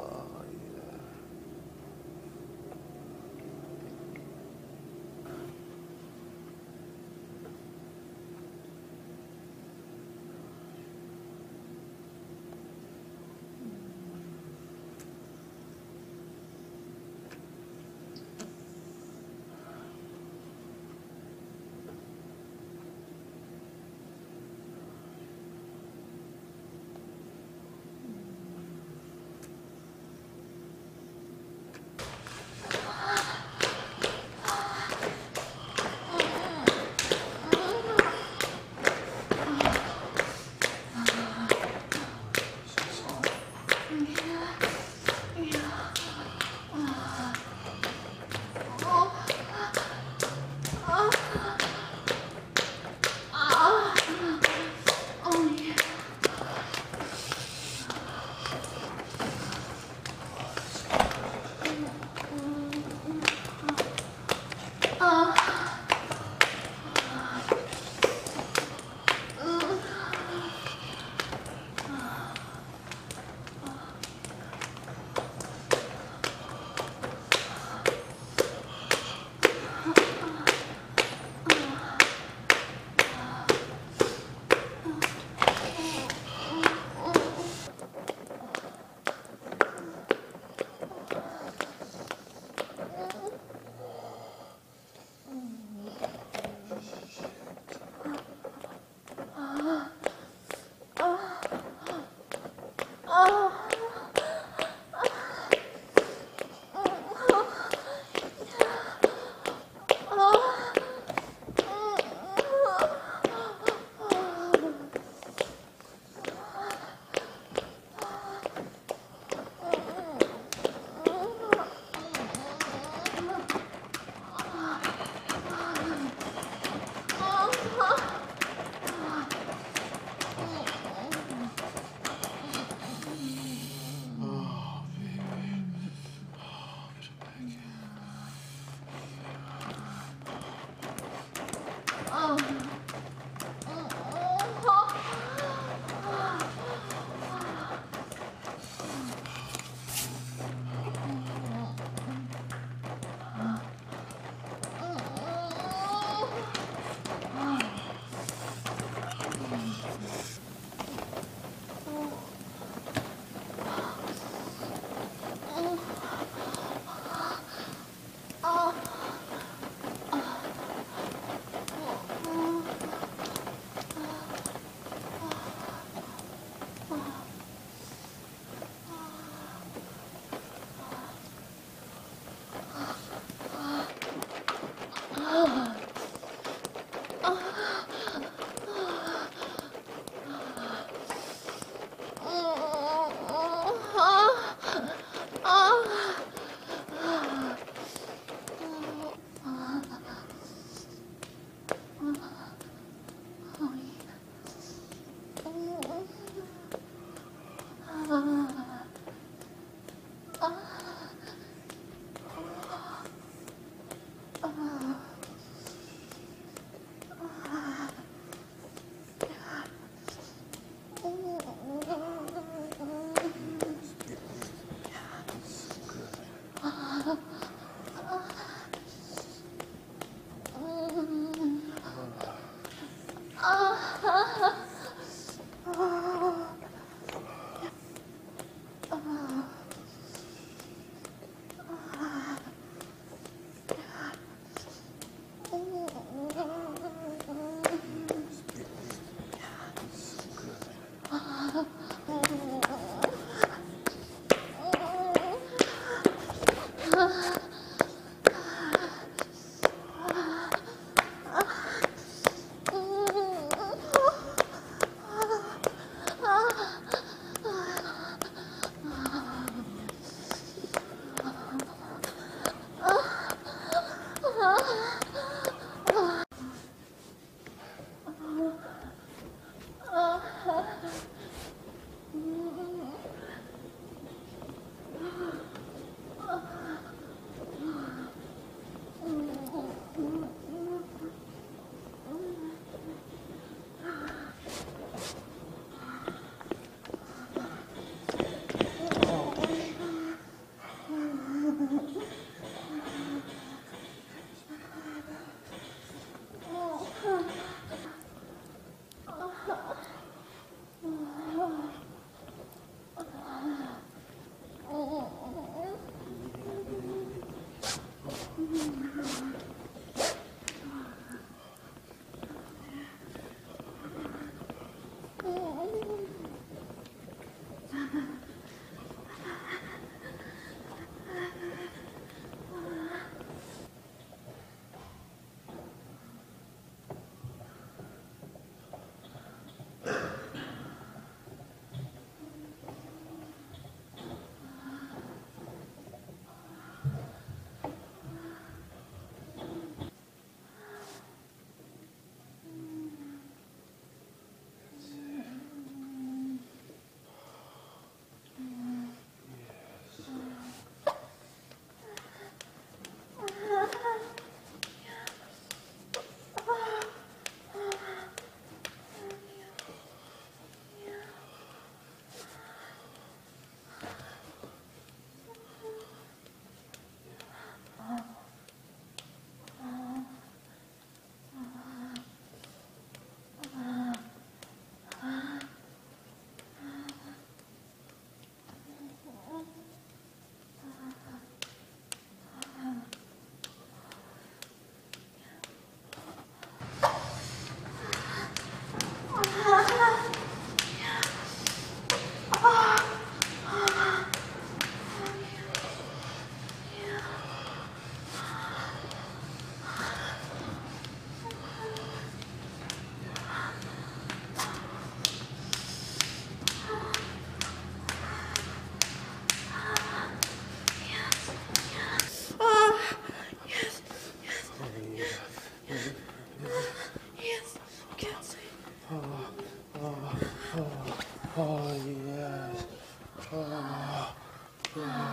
uh, Oh. Oh, oh, oh, oh, oh yes. Oh, oh. oh.